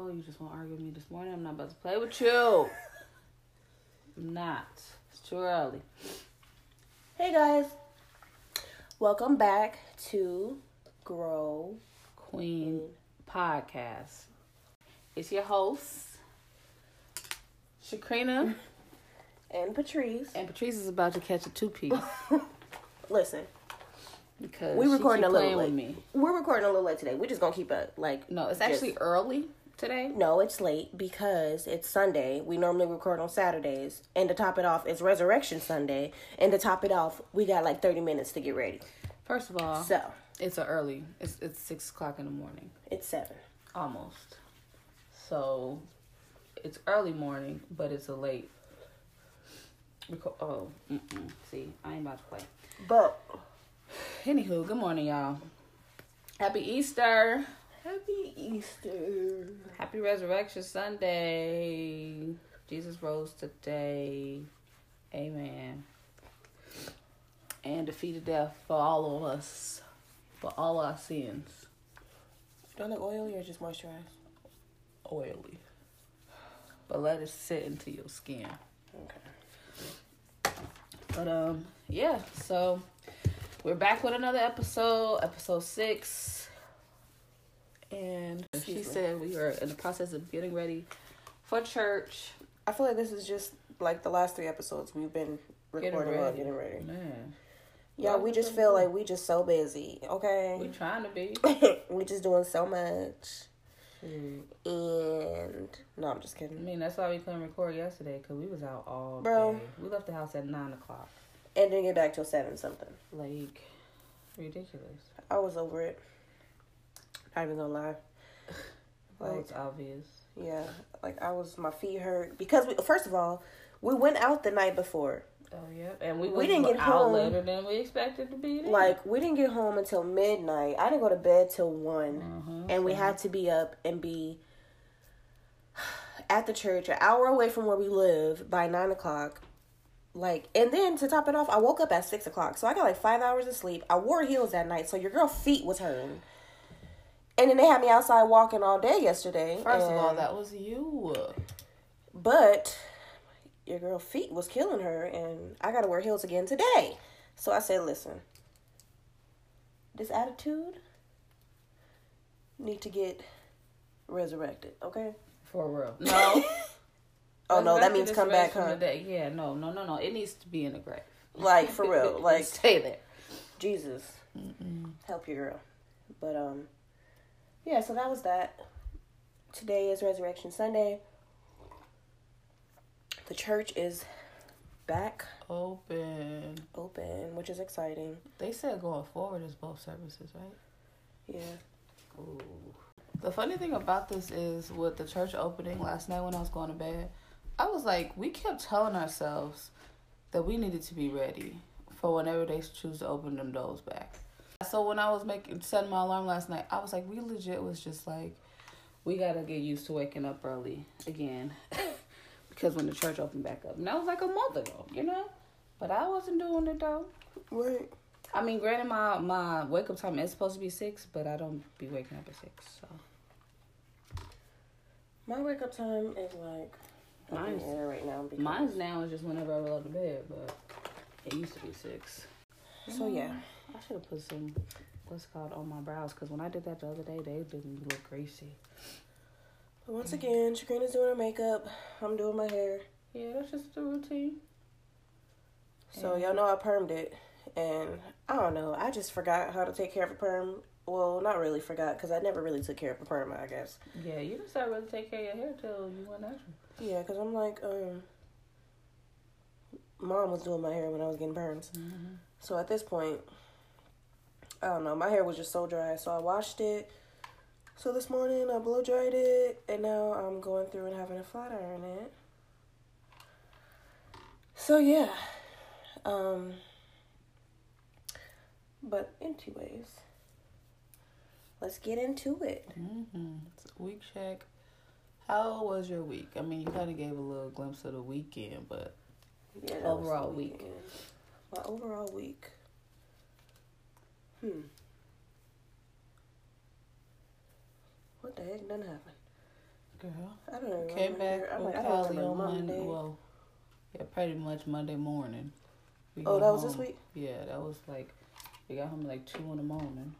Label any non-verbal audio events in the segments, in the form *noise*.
Oh, you just want to argue with me this morning? I'm not about to play with you. *laughs* I'm not. It's too early. Hey guys, welcome back to Grow Queen Podcast. It's your host, Shakrina, and Patrice. and Patrice is about to catch a two piece *laughs* Listen, because we she recording a little late. We're recording a little late today. We're just gonna keep it like No, it's just- actually early today. no, it's late because it's Sunday. We normally record on Saturdays, and to top it off, it's Resurrection Sunday, and to top it off, we got like thirty minutes to get ready. First of all, So it's a early. It's it's six o'clock in the morning, it's seven. almost. So it's early morning, but it's a late. Reco- oh, mm-mm. see, I ain't about to play. But Anywho, good morning, y'all. Happy Easter. Happy Easter. Happy Resurrection Sunday. Jesus rose today. Amen. And defeated death for all of us, for all our sins. Do I look oily or just moisturized? Oily. But let it sit into your skin. Okay. But um, yeah. So we're back with another episode, episode six. And she said we were in the process of getting ready for church. I feel like this is just like the last three episodes we've been recording ready. getting ready. Man, Yeah, we just feel like we just so busy. Okay, we trying to be. *laughs* we just doing so much. Shoot. And no, I'm just kidding. I mean, that's why we couldn't record yesterday because we was out all Bro. day. We left the house at nine o'clock. And didn't get back till seven something. Like ridiculous. I was over it. Not even gonna lie. *laughs* Like it's obvious. yeah, like I was my feet hurt because we first of all we went out the night before. Oh yeah, and we We didn't get out home. later than we expected to be. There. Like we didn't get home until midnight. I didn't go to bed till one. Mhm. and we had to be up and be *sighs* at the church an hour away from where we live by nine o'clock like and then to top it off i woke up at six o'clock so i got like five hours of sleep i wore heels that night so your girl feet was hurting and then they had me outside walking all day yesterday First of all, that was you. but your girl feet was killing her and i gotta wear heels again today so i said listen this attitude need to get resurrected okay For real. No. *laughs* Oh no, that means come back, from huh? the. Yeah, no, no, no, no. It needs to be in the grave. Like for real, *laughs* like stay there. Jesus, help your girl. But um, yeah. So that was that. Today is Resurrection Sunday. The church is back Open. open, which is exciting. They said going forward is both services, right? Yeah. Ooh. The funny thing about this is with the church opening last night when I was going to bed, I was like, we kept telling ourselves that we needed to be ready for whenever they choose to open them doors back. So when I was making setting my alarm last night, I was like, we legit was just like, we gotta get used to waking up early again, *laughs* because when the church opened back up, and that was like a month ago, you know. But I wasn't doing it though. Right. I mean, granted, my my wake up time is supposed to be six, but I don't be waking up at six. So My wake up time is like Mine's- right now. Because, mine's now is just whenever I roll out of bed, but it used to be six. So yeah. I should have put some what's called on my brows because when I did that the other day, they didn't look greasy. But once again, Shakrina's doing her makeup. I'm doing my hair. Yeah, that's just the routine. So y'all know I permed it, and I don't know. I just forgot how to take care of a perm. Well, not really forgot because I never really took care of a perm. I guess. Yeah, you didn't start really take care of your hair till you went natural. Yeah, because I'm like, um, mom was doing my hair when I was getting perms. So at this point, I don't know. My hair was just so dry, so I washed it. So this morning I blow dried it, and now I'm going through and having a flat iron it. So yeah, um, but anyways, let's get into it. Mm-hmm. Week check. How was your week? I mean, you kind of gave a little glimpse of the weekend, but Yeah, that was the Overall week. weekend. My overall week. Hmm. What the heck done happened? Girl. I don't know. Came back I'm from like, I Cali on Monday. Monday. Well, yeah, pretty much Monday morning. We Oh, got that was this week? Yeah, that was like we got home like two in the morning.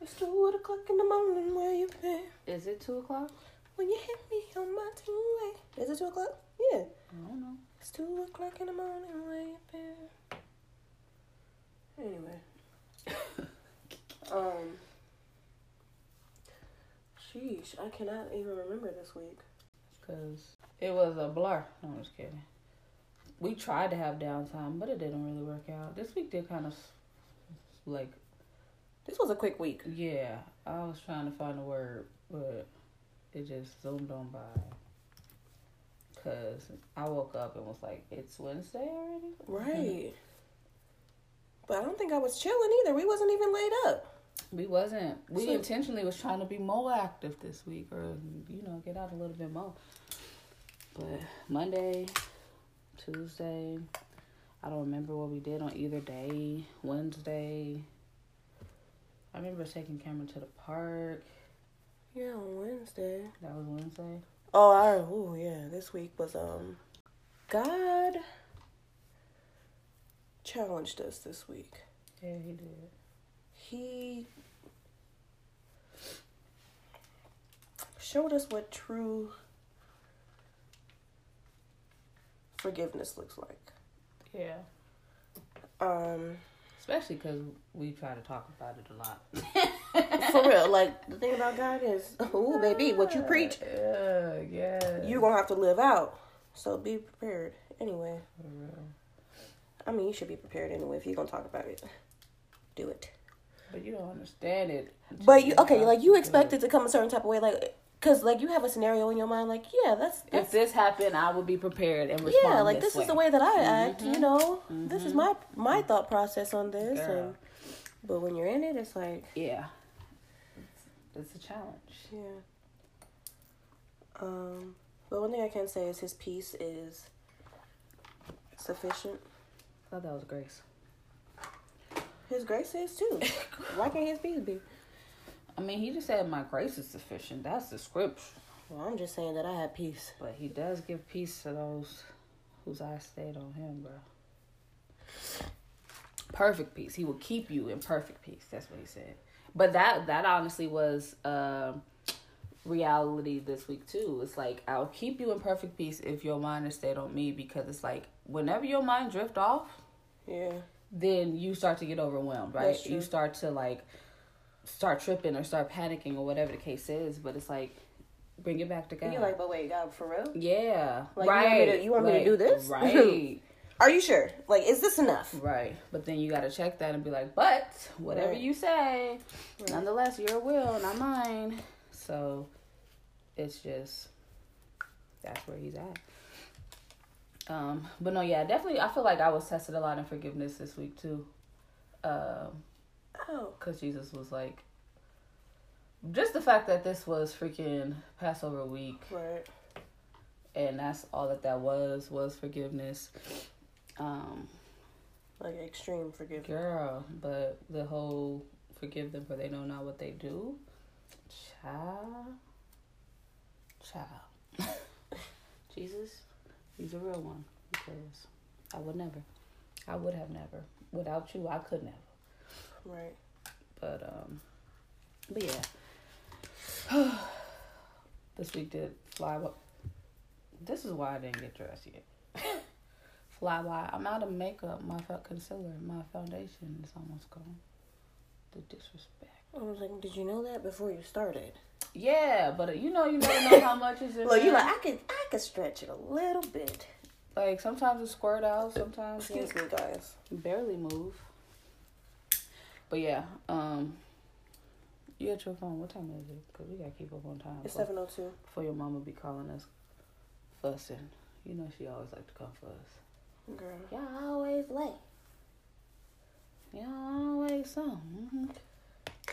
It's two o'clock in the morning. Where you been? Is it two o'clock? When you hit me on my two-way. Is it two o'clock? Yeah. I don't know. It's two o'clock in the morning. Where you been? Anyway. Um. Sheesh, I cannot even remember this week. Cause it was a blur. No, I'm just kidding. We tried to have downtime, but it didn't really work out. This week did kind of like This was a quick week. yeah. I was trying to find a word, but it just zoomed on by. Cause I woke up and was like, "It's Wednesday already." Right. But I don't think I was chilling either. We wasn't even laid up. We wasn't. We So- intentionally was trying to be more active this week, or you know, get out a little bit more. But Monday, Tuesday, I don't remember what we did on either day. Wednesday, I remember taking Cameron to the park. Yeah, on Wednesday. That was Wednesday. Oh, I oh yeah. This week was um, God challenged us this week. Yeah, he did. He showed us what true forgiveness looks like. Yeah, Um, especially because we try to talk about it a lot. *laughs* for real, like *laughs* the thing about God is, oh baby, what you preach, Yeah, yeah. you're gonna have to live out. So be prepared. Anyway, For real. I mean, you should be prepared anyway if you're gonna talk about it. Do it. But you don't understand it. But you okay? Like you expect it to come a certain type of way, like because like you have a scenario in your mind, like yeah, that's If this happened, I would be prepared and respond. yeah, like this, way. is the way that I act. Mhm. You know, this is my my thought process on this. Girl. And but when you're in it, it's like Yeah, it's, it's a challenge. yeah. Um, but one thing I can say is his peace is sufficient. I thought that was grace. His grace is too. *laughs* Why can't his peace be? I mean, he just said, "My grace is sufficient." That's the scripture. Well, I'm just saying that I have peace. But he does give peace to those whose eyes stayed on him, bro. Perfect peace. He will keep you in perfect peace. That's what he said. But that that honestly was um reality this week too. It's like I'll keep you in perfect peace if your mind is stayed on me because it's like whenever your mind drift off, Yeah. then you start to get overwhelmed, right? You start to like start tripping or start panicking or whatever the case is. But it's like bring it back to God. You're like, but wait, God, for real? yeah, Like, you want me right. to- you want me to do this? *laughs* Right, Are you sure? Like, is this enough? right. But then you got to check that and be like, but whatever Right. you say, Right. nonetheless, your will, not mine. So it's just that's where he's at. Um, but no, yeah, definitely. I feel like I was tested a lot in forgiveness this week too. Um, Oh. because Jesus was like, just the fact that this was freaking Passover week, Right. and that's all that that was was forgiveness. Um, Like extreme forgiveness. girl, but the whole forgive them for they know not what they do, child, child. *laughs* Jesus, he's a real one because I would never, I would have never. Without you, I could never. Right. But um, but yeah. *sighs* this week did fly. by- This is why I didn't get dressed yet. *laughs* fly by. I'm out of makeup. My concealer, my foundation is almost gone. The disrespect. I was like, did you know that before you started? Yeah, but you know, you never know how much is in Look, you there. like, I could, I could stretch it a little bit. Like sometimes it squirt out. Sometimes it Excuse me, guys. barely move. But yeah, um, you at your phone. What time is it? Cause we gotta keep up on time. It's before- seven oh two. Before your mama be calling us fussing. You know she always like to come fuss. Girl. Y'all always late. Y'all always something. hmm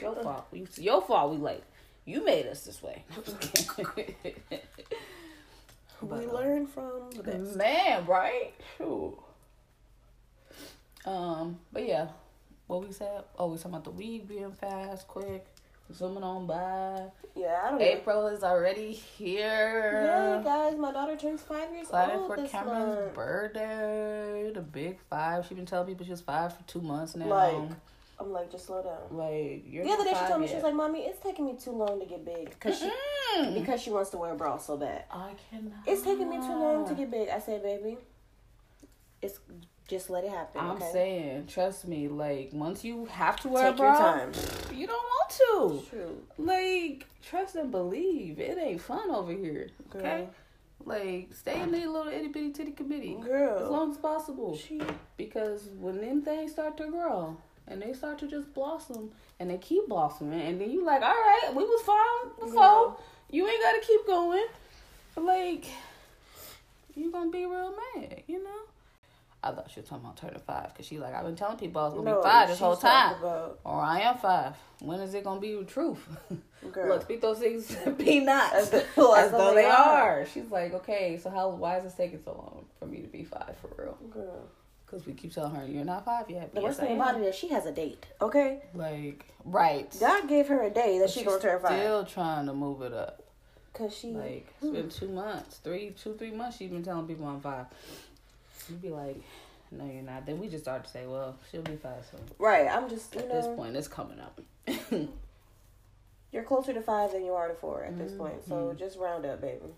Your fault. You, your fault we late. You made us this way. *laughs* we But, um, learn from the best. Man, right? Shoot. Um, but yeah, what we said. Oh, we talking about the week being fast, quick. zooming on by. Yeah, I don't know. April is already here. Yeah, guys, my daughter turns five years Excited old for this Cameron's month. birthday, the big five. She been telling people she was five for two months now. Like, I'm like, just slow down. like you're The other day she told me she was like, "Mommy, it's taking me too long to get big because she because she wants to wear a bra so bad. I cannot. It's taking me too long to get big." I said, "Baby, it's just let it happen." I'm okay? saying, trust me. Like once you have to wear take a bra, you don't want to. True, Like trust and believe. It ain't fun over here. Okay. Like stay in the little itty bitty titty committee girl, as long as possible. she Because when them things start to grow and they start to just blossom and they keep blossoming and then you like, all right, we was fine before. You ain't gotta keep going. Like you gonna be real mad, you know? I thought she was talking about turning five because she like I've been telling people I was gonna no, be five this whole time, About, or I am five. When is it gonna be the truth? *laughs* girl, Look, speak those things *laughs* be not As *laughs* as, though- as though they they are. are. She's like, okay, so how? Why is this taking so long for me to be five for real? girl. Because we keep telling her you're not five yet. The Yes, worst I thing about it is she has a date. Okay, like right. God gave her a day that she She's gonna turn five. Still trying to move it up. Cause she Like it's been two months, three, two, three months. She's been telling people I'm five. You'd be like, no, you're not. Then we just start to say, well, she'll be five soon. right. I'm just you At know this point, it's coming up. *laughs* you're closer to five than you are to four at this Mhm. point. So just round up, baby.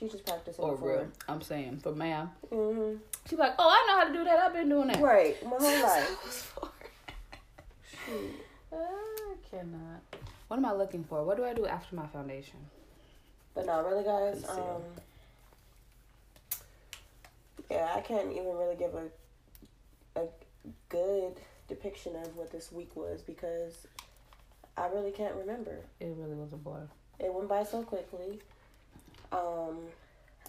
She's just practicing or for real. I'm saying for ma'am. Mm-hmm. She's like, oh, I know how to do that. I've been doing that. Right, my whole *laughs* life. was four. Shoot. I cannot. What am I looking for? What do I do after my foundation? But no, really, guys. Um, yeah, I can't even really give a a good depiction of what this week was because I really can't remember. It really was a blur. It went by so quickly. Um,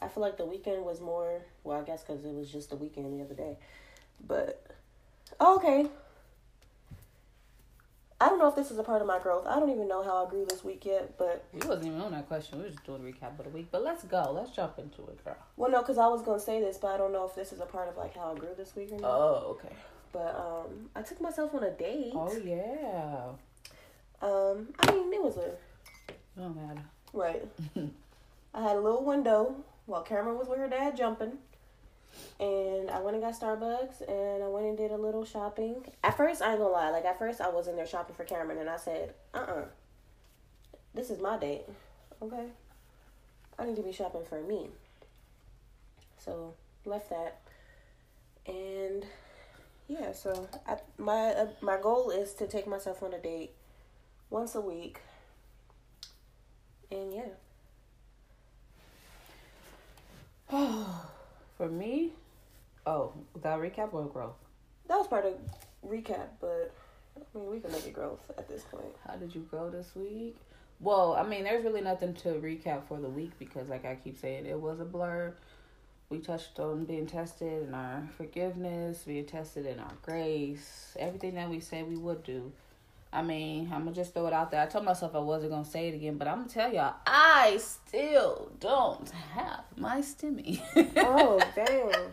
I feel like the weekend was more. Well, I guess because it was just the weekend the other day, but oh, okay. I don't know if this is a part of my growth. I don't even know how I grew this week yet, but We wasn't even on that question. We were just doing a recap of the week. But let's go. Let's jump into it, girl. well, no, because I was gonna say this, but I don't know if this is a part of like how I grew this week or not. Oh, okay. But um, I took myself on a date. Oh yeah. Um, I mean, it was a It don't matter. right. *laughs* I had a little window while Cameron was with her dad jumping, and I went and got Starbucks, and I went and did a little shopping. At first, I ain't gonna lie. Like at first, I was in there shopping for Cameron, and I said, "Uh, uh this is my date. Okay, I need to be shopping for me." So left that, and yeah. So I, my uh, my goal is to take myself on a date once a week, and yeah. *sighs* For me, oh, without recap or growth? That was part of recap, but I mean, we can make it growth at this point. How did you grow this week? Well, I mean, there's really nothing to recap for the week because, like I keep saying, it was a blur. We touched on being tested in our forgiveness, being tested in our grace, everything that we said we would do. I mean, I'm gonna just throw it out there. I told myself I wasn't gonna say it again, but I'm gonna tell y'all, I still don't have my stimmy. Oh, *laughs* damn.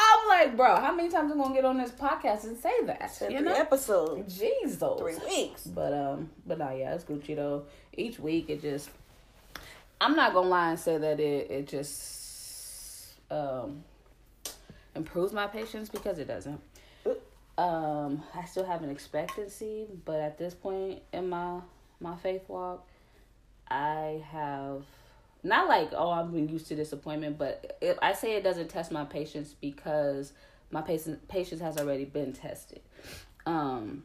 I'm like, bro, how many times I'm gonna get on this podcast and say that? Every you know, episode. Jesus. Three weeks. But um, but no, yeah, it's Gucci though. Each week it just, I'm not gonna lie and say that it it just um improves my patience because it doesn't. Um, I still have an expectancy, but at this point in my my faith walk, I have not like oh I'm been used to disappointment, but if I say it doesn't test my patience because my patience patience has already been tested. Um,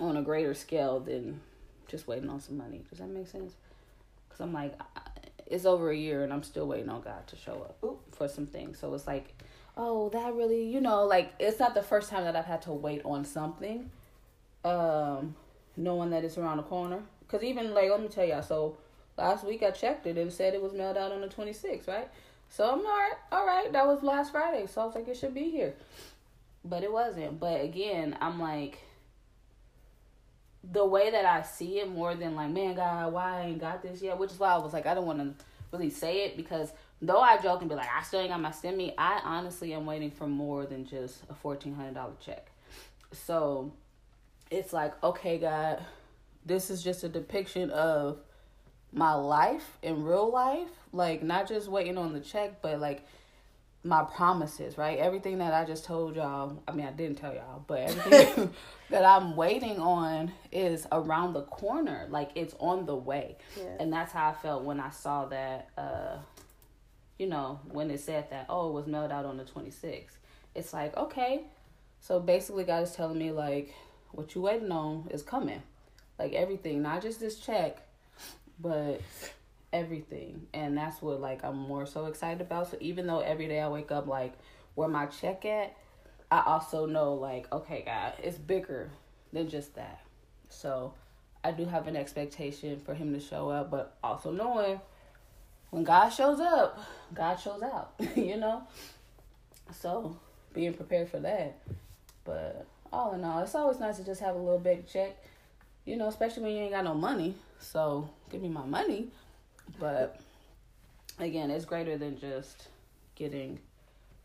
on a greater scale than just waiting on some money. Does that make sense? Because I'm like, it's over a year and I'm still waiting on God to show up for some things. So it's like, oh, that really, you know, like it's not the first time that I've had to wait on something, um, knowing that it's around the corner. Because even like, let me tell y'all. So last week I checked it and said it was mailed out on the 26th, right? So I'm all right. All right, that was last Friday. So I was like, it should be here, but it wasn't. But again, I'm like the way that I see it more than like, man, God, why I ain't got this yet? Which is why I was like, I don't want to really say it because though I joke and be like, I still ain't got my stimmy, I honestly am waiting for more than just a fourteen hundred dollar check. So it's like, okay, God, this is just a depiction of my life in real life, like not just waiting on the check, but like my promises, right? Everything that I just told y'all, I mean, I didn't tell y'all, but everything *laughs* that I'm waiting on is around the corner. Like it's on the way. Yeah. And that's how I felt when I saw that, uh, you know, when it said that, oh, it was mailed out on the 26th. It's like, okay. So basically, God is telling me, like, what you waiting on is coming. Like everything, not just this check, but everything and that's what like i'm more so excited about so even though every day i wake up like where my check at i also know like okay god it's bigger than just that so i do have an expectation for him to show up but also knowing when god shows up god shows out *laughs* you know so being prepared for that but all in all it's always nice to just have a little big check you know especially when you ain't got no money so give me my money but again, it's greater than just getting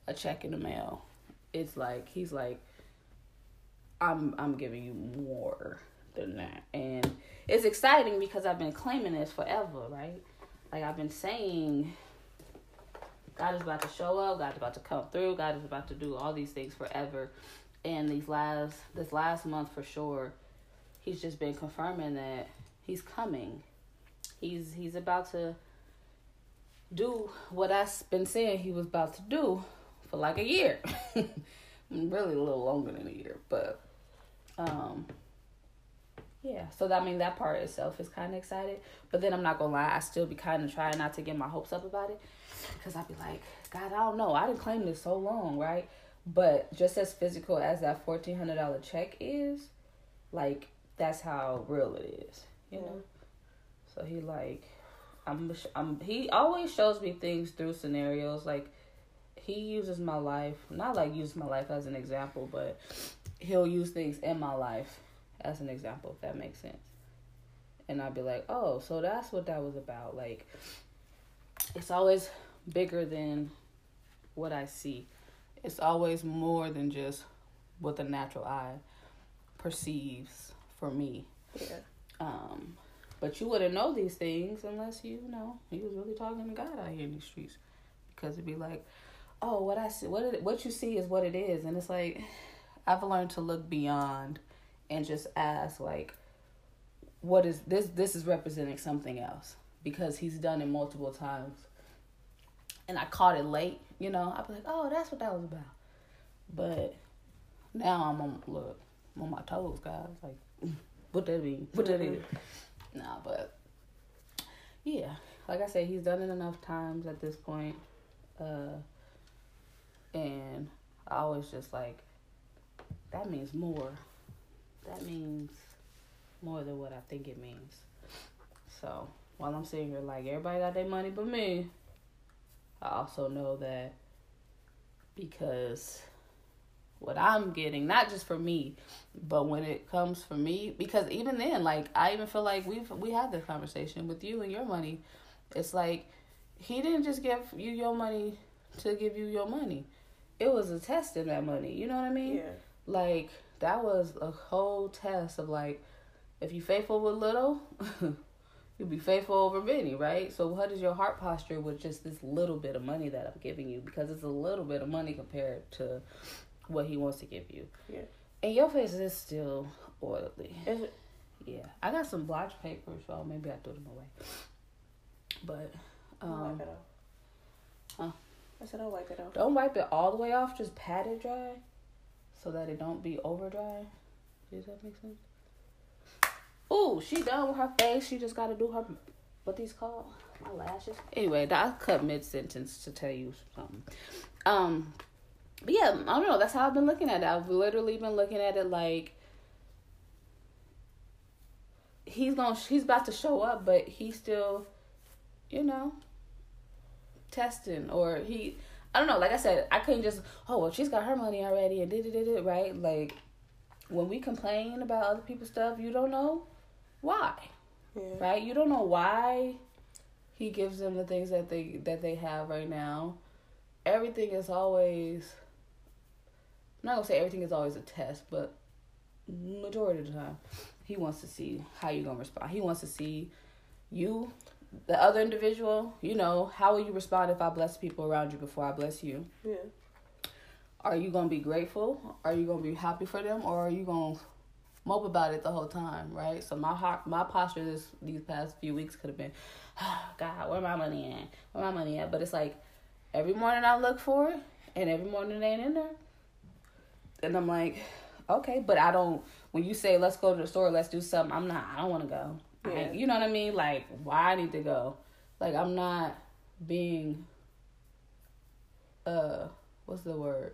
a check in the mail. It's like he's like I'm I'm giving you more than that. And it's exciting because I've been claiming this forever, right? Like I've been saying God is about to show up, God is about to come through, God is about to do all these things forever. And these last this last month for sure, he's just been confirming that he's coming He's he's about to do what I've been saying he was about to do for like a year. *laughs* really a little longer than a year, but um yeah, so that I mean that part itself is kind of excited, but then I'm not gonna lie, I still be kind of trying not to get my hopes up about it, because I'd be like, God, I don't know, I didn't claim this so long, right? But just as physical as that fourteen hundred dollar check is, like that's how real it is, you know. So he like, I'm, I'm. He always shows me things through scenarios. Like, he uses my life, not like use my life as an example, but he'll use things in my life as an example. If that makes sense. And I'd be like, oh, so that's what that was about. Like, it's always bigger than what I see. It's always more than just what the natural eye perceives for me. Yeah. Um, but you wouldn't know these things unless you, you know he was really talking to God out here in these streets, because it'd be like, oh, what I see, what it, what you see is what it is, and it's like, I've learned to look beyond, and just ask like, what is this? This is representing something else because he's done it multiple times, and I caught it late. You know, I'd be like, oh, that's what that was about, but now I'm on look, I'm on my toes, guys. Like, *laughs* what that mean? What that is? Nah, but yeah, like I said, he's done it enough times at this point. Uh, and I was just like, that means more. That means more than what I think it means. So while I'm sitting here like everybody got their money but me, I also know that because what I'm getting, not just for me, but when it comes for me, because even then, like I even feel like we've we had this conversation with you and your money. It's like he didn't just give you your money to give you your money. It was a test in that money. You know what I mean? Yeah. Like that was a whole test of like, if you faithful with little, *laughs* you'll be faithful over many, right? So what is your heart posture with just this little bit of money that I'm giving you? Because it's a little bit of money compared to what he wants to give you. Yeah. And your face is still oily. Is it? Yeah. I got some blotch paper, so maybe I threw them away. But um wipe it off. Huh? I said I'll wipe it off. don't wipe it all the way off, just pat it dry so that it don't be over dry. Does that make sense? Ooh, she done with her face. She just gotta do her what these called? My lashes. Anyway, I cut mid sentence to tell you something. Um but yeah, I don't know. That's how I've been looking at it. I've literally been looking at it like he's to he's about to show up, but he's still, you know, testing or he. I don't know. Like I said, I couldn't just oh well she's got her money already and did it did it right. Like when we complain about other people's stuff, you don't know why, Yeah. right? You don't know why he gives them the things that they that they have right now. Everything is always I'm not gonna say everything is always a test, but majority of the time, he wants to see how you're gonna respond. He wants to see you, the other individual. You know, how will you respond if I bless people around you before I bless you? Yeah. Are you gonna be grateful? Are you gonna be happy for them, or are you gonna mope about it the whole time? Right. So my heart, my posture this these past few weeks could have been, oh, *sighs* God, where my money at? Where my money at? But it's like every morning I look for it, and every morning it ain't in there. And I'm like, okay, but I don't. When you say let's go to the store, let's do something, I'm not. I don't want to go. I Yeah. ain't- you know what I mean? Like why I need to go? Like I'm not being. Uh, what's the word?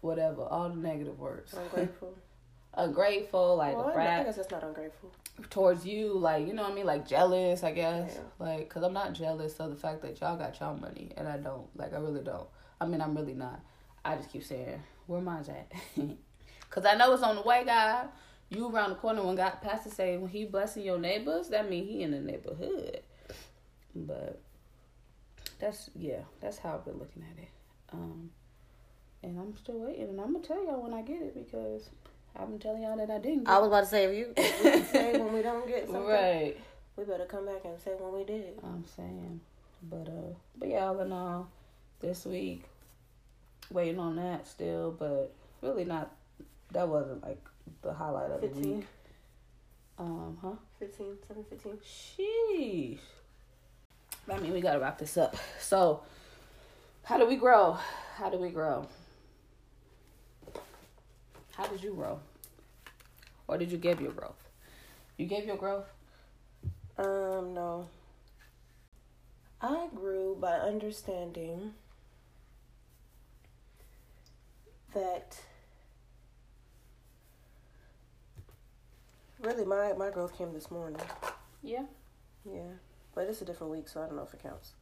Whatever, all the negative words. Ungrateful. *laughs* Ungrateful, like well, a I, I brat guess it's not ungrateful. towards you, like you know what I mean, like jealous, I guess. Yeah. Like, cause I'm not jealous of the fact that y'all got y'all money and I don't. Like, I really don't. I mean, I'm really not. I just keep saying, where mine's at? *laughs* cause I know it's on the way, God. You around the corner when God pastor say when he blessing your neighbors, that mean he in the neighborhood. But that's yeah, that's how I've been looking at it. Um, and I'm still waiting, and I'm gonna tell y'all when I get it because I've been telling y'all that I didn't. Get I was about to say if you, if say *laughs* when we don't get something, right. we better come back and say when we did. I'm saying, but uh, but yeah, all in all, this week, waiting on that still, but really not. That wasn't like the highlight of the 15, week. Um, huh? 15, 7, 15. Sheesh. I mean, we gotta wrap this up. So, how do we grow? How do we grow? How did you grow? Or did you give your growth? You gave your growth? Um, no. I grew by understanding that really my my growth came this morning. Yeah. Yeah. But it's a different week, so I don't know if it counts.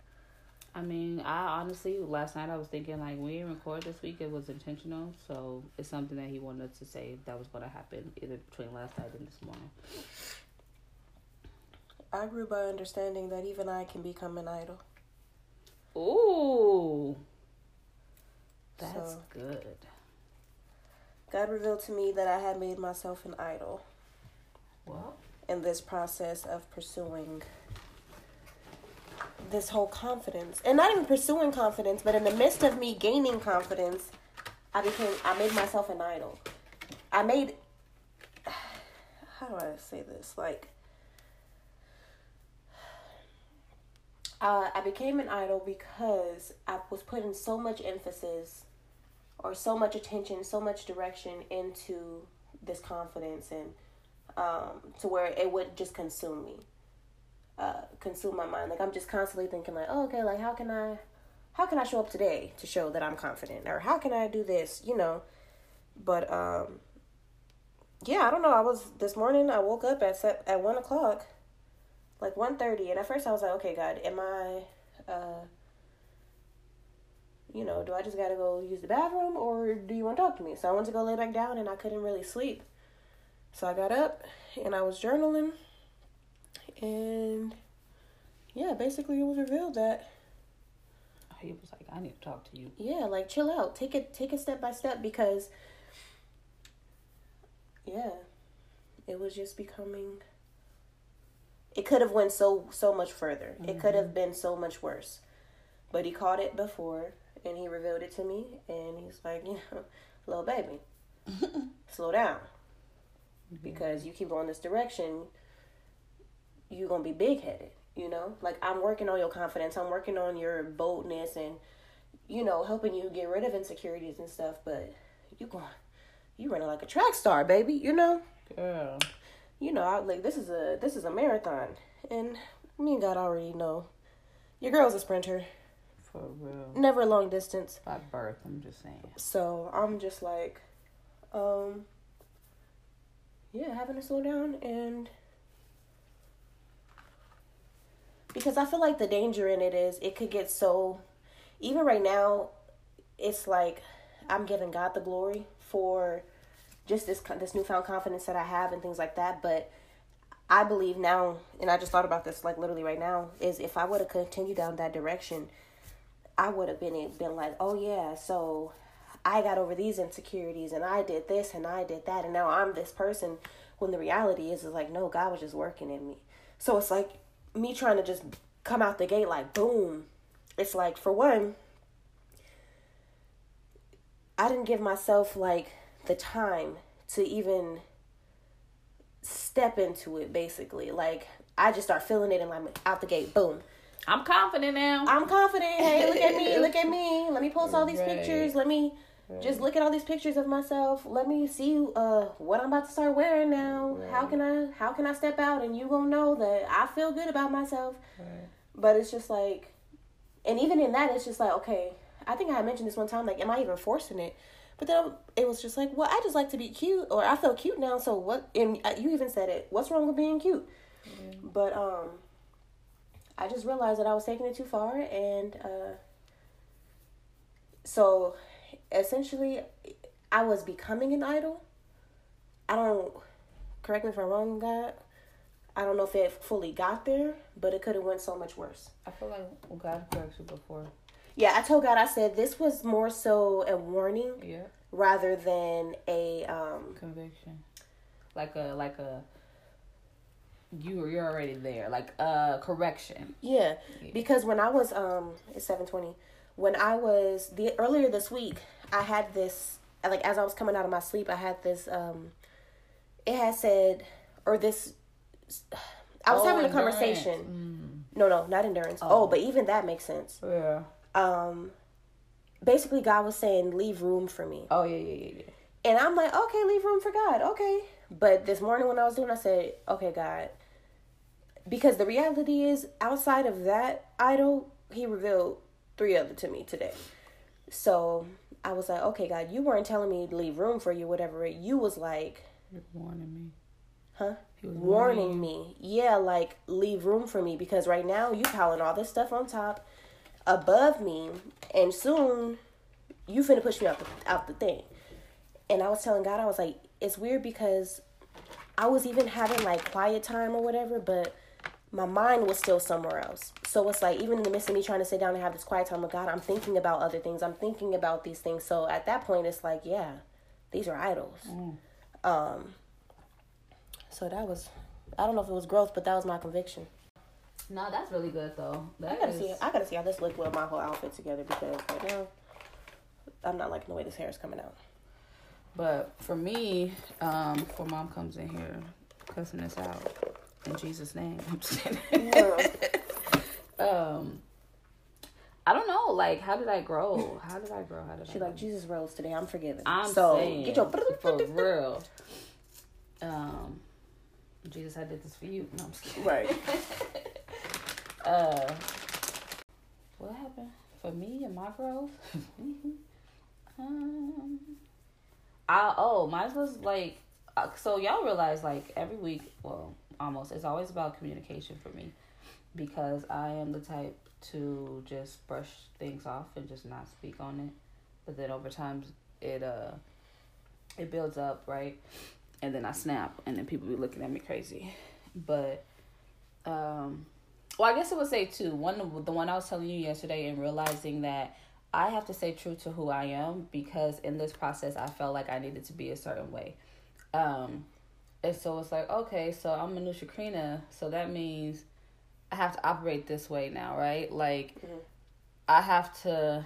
I mean, I honestly last night I was thinking like we didn't record this week. It was intentional, so it's something that he wanted us to say that was going to happen either between last night and this morning. I grew by understanding that even I can become an idol. Ooh, that's So- good. God revealed to me that I had made myself an idol In this process of pursuing this whole confidence. And not even pursuing confidence, but in the midst of me gaining confidence, I became I made myself an idol. I made *sighs* how do I say this? Like uh, I became an idol because I was putting so much emphasis or so much attention, so much direction into this confidence and um, to where it would just consume me, uh, consume my mind. Like I'm just constantly thinking, like, oh, okay, like how can I, how can I show up today to show that I'm confident, or how can I do this, you know? But um, yeah, I don't know. I was this morning. I woke up at set at one o'clock, like one thirty, and at first I was like, okay, God, am I, uh, you know, do I just gotta go use the bathroom, or do you want to talk to me? So I went to go lay back down, and I couldn't really sleep. So I got up and I was journaling, and yeah, basically it was revealed that he was like, "I need to talk to you." yeah, like chill out, take it, take it step by step because yeah, it was just becoming. It could have went so so much further. It could have mm-hmm. been so much worse, but he caught it before and he revealed it to me, and he's like, *laughs* you know, little baby, *laughs* slow down because you keep going this direction, you're gonna be big headed. You know, like I'm working on your confidence. I'm working on your boldness and you know helping you get rid of insecurities and stuff. But you going, you running like a track star, baby. You know, Girl, you know. I like this is a this is a marathon, and me and God already know. Your girl's a sprinter, for real. never long distance. By birth, I'm just saying. So I'm just like, um, yeah, having to slow down and because I feel like the danger in it is it could get so, even right now, it's like I'm giving God the glory for just this this newfound confidence that I have and things like that, but. I believe now, and I just thought about this like literally right now, is if I would have continued down that direction, I would have been been like, oh yeah, so I got over these insecurities and I did this and I did that and now I'm this person When the reality is, is like, no, God was just working in me. So it's like me trying to just come out the gate like boom. It's like for one, I didn't give myself like the time to even step into it basically. Like I just start feeling it and like out the gate, boom. I'm confident now. I'm confident. Hey, look at me, *laughs* look at me. Let me post all these Right. pictures. Let me just look at all these pictures of myself. Let me see uh what I'm about to start wearing now. How can I how can I step out and you gonna know that I feel good about myself. But it's just like and even in that it's just like, okay, I think I had mentioned this one time, like, am I even forcing it? But then it was just like, well, I just like to be cute, or I feel cute now. So what? And you even said it. What's wrong with being cute? But um, I just realized that I was taking it too far, and uh, so essentially, I was becoming an idol. I don't. Correct me if I'm wrong, God. I don't know if it fully got there, but it could have went so much worse. I feel like God corrects you before. Yeah, I told God, I said this was more so a warning Yeah. rather than a um Conviction. Like a like a you you're already there. Like a correction. yeah, Yeah. because when I was um it's 720 when I was the earlier this week I had this like as I was coming out of my sleep I had this um it had said or this I was Oh, having a endurance. conversation. No, no, not endurance. Oh. Oh. but even that makes sense. Yeah. Um basically God was saying leave room for me. Oh yeah yeah yeah yeah. And I'm like, okay, leave room for God. Okay. But this morning when I was doing, I said, okay, God. Because the reality is, outside of that idol, he revealed three other to me today. So I was like, okay, God, you weren't telling me to leave room for you, whatever. You was like, You're warning me. huh? He was Warning me. Yeah, like, leave room for me. Because right now, you piling all this stuff on top, above me. And soon, you finna push me out the, out the thing. And I was telling God, I was like, it's weird because I was even having like quiet time or whatever, but my mind was still somewhere else. So it's like, even in the midst of me trying to sit down and have this quiet time with God, I'm thinking about other things. I'm thinking about these things. So at that point, it's like, yeah, these are idols. Um, so that was, I don't know if it was growth, but that was my conviction. No, that's really good though. I gotta is- see, I gotta see how this look with my whole outfit together because right now, I'm not liking the way this hair is coming out. But for me, um, before mom comes in here cussing us out in Jesus' name, *laughs* I'm just kidding. *laughs* um, I don't know. Like, how did I grow? How did I grow? How did She I like Jesus rose today. I'm forgiven. I'm so saying, get your for real. Um, Jesus, I did this for you. No, I'm just kidding. right. *laughs* Uh, what happened for me and my growth? um, I oh, mine was like, uh, so y'all realize like every week, well, almost it's always about communication for me, because I am the type to just brush things off and just not speak on it, but then over time it uh it builds up right, and then I snap, and then people be looking at me crazy, but um well, I guess I would say two. One, the one I was telling you yesterday, and realizing that I have to stay true to who I am because in this process, I felt like I needed to be a certain way. Um, and so it's like, okay, so I'm a new Shakrina, so that means I have to operate this way now, right? Like, Mhm. I have to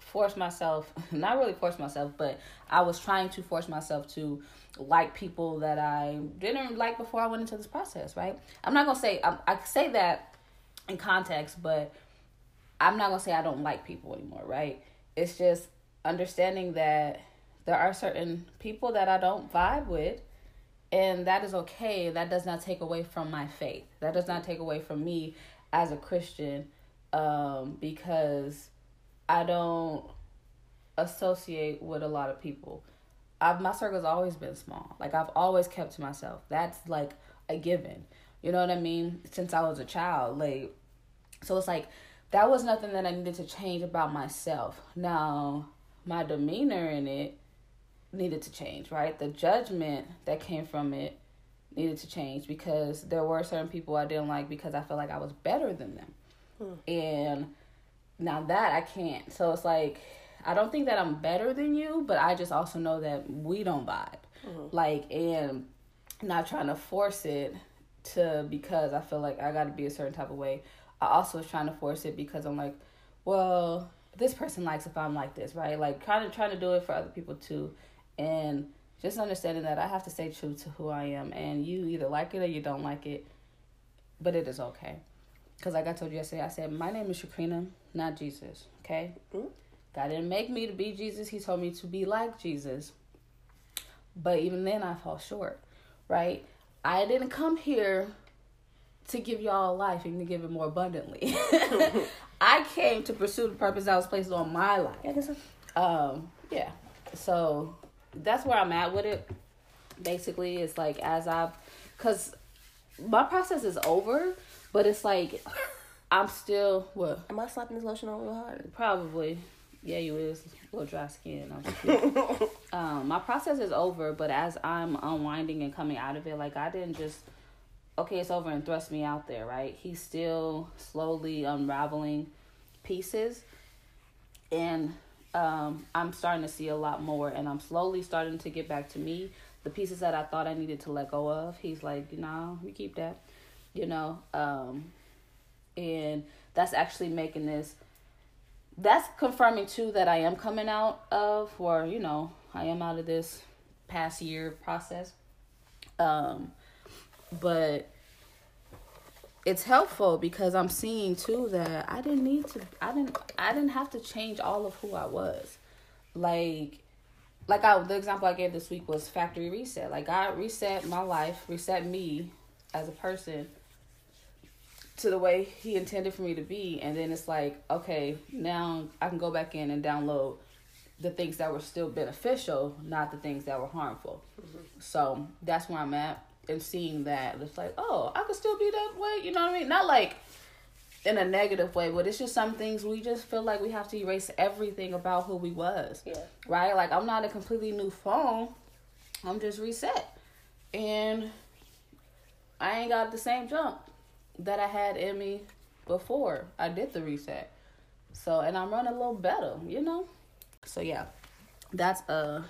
force myself, *laughs* not really force myself, but I was trying to force myself to like people that I didn't like before I went into this process, right? I'm not gonna say I, I say that in context, but I'm not gonna say I don't like people anymore, right? It's just understanding that there are certain people that I don't vibe with, and that is okay. That does not take away from my faith. That does not take away from me as a Christian, um, because I don't associate with a lot of people. I've, my circle's always been small. Like I've always kept to myself. That's like a given. You know what I mean? Since I was a child, like so it's like that was nothing that I needed to change about myself. Now, my demeanor in it needed to change, right? The judgment that came from it needed to change because there were certain people I didn't like because I felt like I was better than them. Hmm. And now that I can't. So it's like I don't think that I'm better than you, but I just also know that we don't vibe. Hmm. Like and not trying to force it to because I feel like I got to be a certain type of way. I also was trying to force it because I'm like, well, this person likes if I'm like this, right? Like kind of trying to do it for other people too, and just understanding that I have to stay true to who I am, and you either like it or you don't like it, but it is okay. Cause like I told you yesterday, I said my name is Shakrina, not Jesus. Okay, mm-hmm. God didn't make me to be Jesus. He told me to be like Jesus. But even then, I fall short, right? I didn't come here to give y'all life and to give it more abundantly. *laughs* I came to pursue the purpose that was placed on my life. Um, yeah. So that's where I'm at with it. Basically, it's like as I've, cause my process is over, but it's like I'm still what? Am I slapping this lotion on real hard? Probably. Yeah, you is a little dry skin. *laughs* Um, my process is over, but as I'm unwinding and coming out of it, like I didn't just okay, it's over and thrust me out there, right? He's still slowly unraveling pieces, and um, I'm starting to see a lot more, and I'm slowly starting to get back to me. The pieces that I thought I needed to let go of, he's like, no, you keep that, you know, um, and that's actually making this that's confirming too that I am coming out of, or you know, I am out of this past year process. Um, but it's helpful because I'm seeing too that I didn't need to. I didn't. I didn't have to change all of who I was. Like, like I the example I gave this week was factory reset. Like I reset my life, reset me as a person to the way he intended for me to be and then it's like okay now i can go back in and download the things that were still beneficial not the things that were harmful mm-hmm. so that's where i'm at and seeing that it's like oh i could still be that way you know what i mean not like in a negative way but it's just some things we just feel like we have to erase everything about who we was yeah right like i'm not a completely new phone i'm just reset and i ain't got the same jump that I had in me before I did the reset. So and I'm running a little better, you know? So yeah. That's uh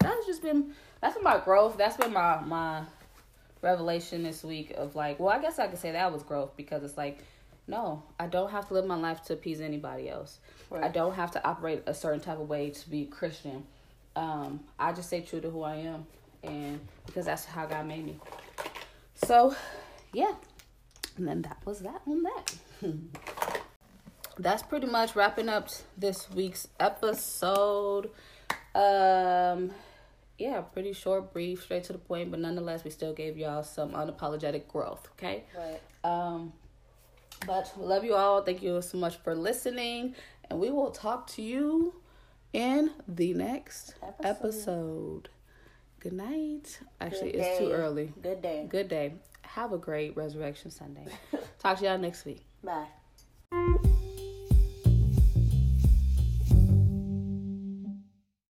that's just been that's been my growth. That's been my my revelation this week of like, well, I guess I could say that was growth because it's like, no, I don't have to live my life to appease anybody else. Right. I don't have to operate a certain type of way to be Christian. Um, I just stay true to who I am, and because that's how God made me. So, yeah, and then that was that on that. *laughs* That's pretty much wrapping up this week's episode. Um yeah, pretty short, brief, straight to the point, but nonetheless we still gave y'all some unapologetic growth, okay? Right. Um but love you all. Thank you so much for listening. And we will talk to you in the next episode. episode. Good night. Actually, Good it's too early. Good day. Good day. Have a great Resurrection Sunday. *laughs* Talk to y'all next week. Bye.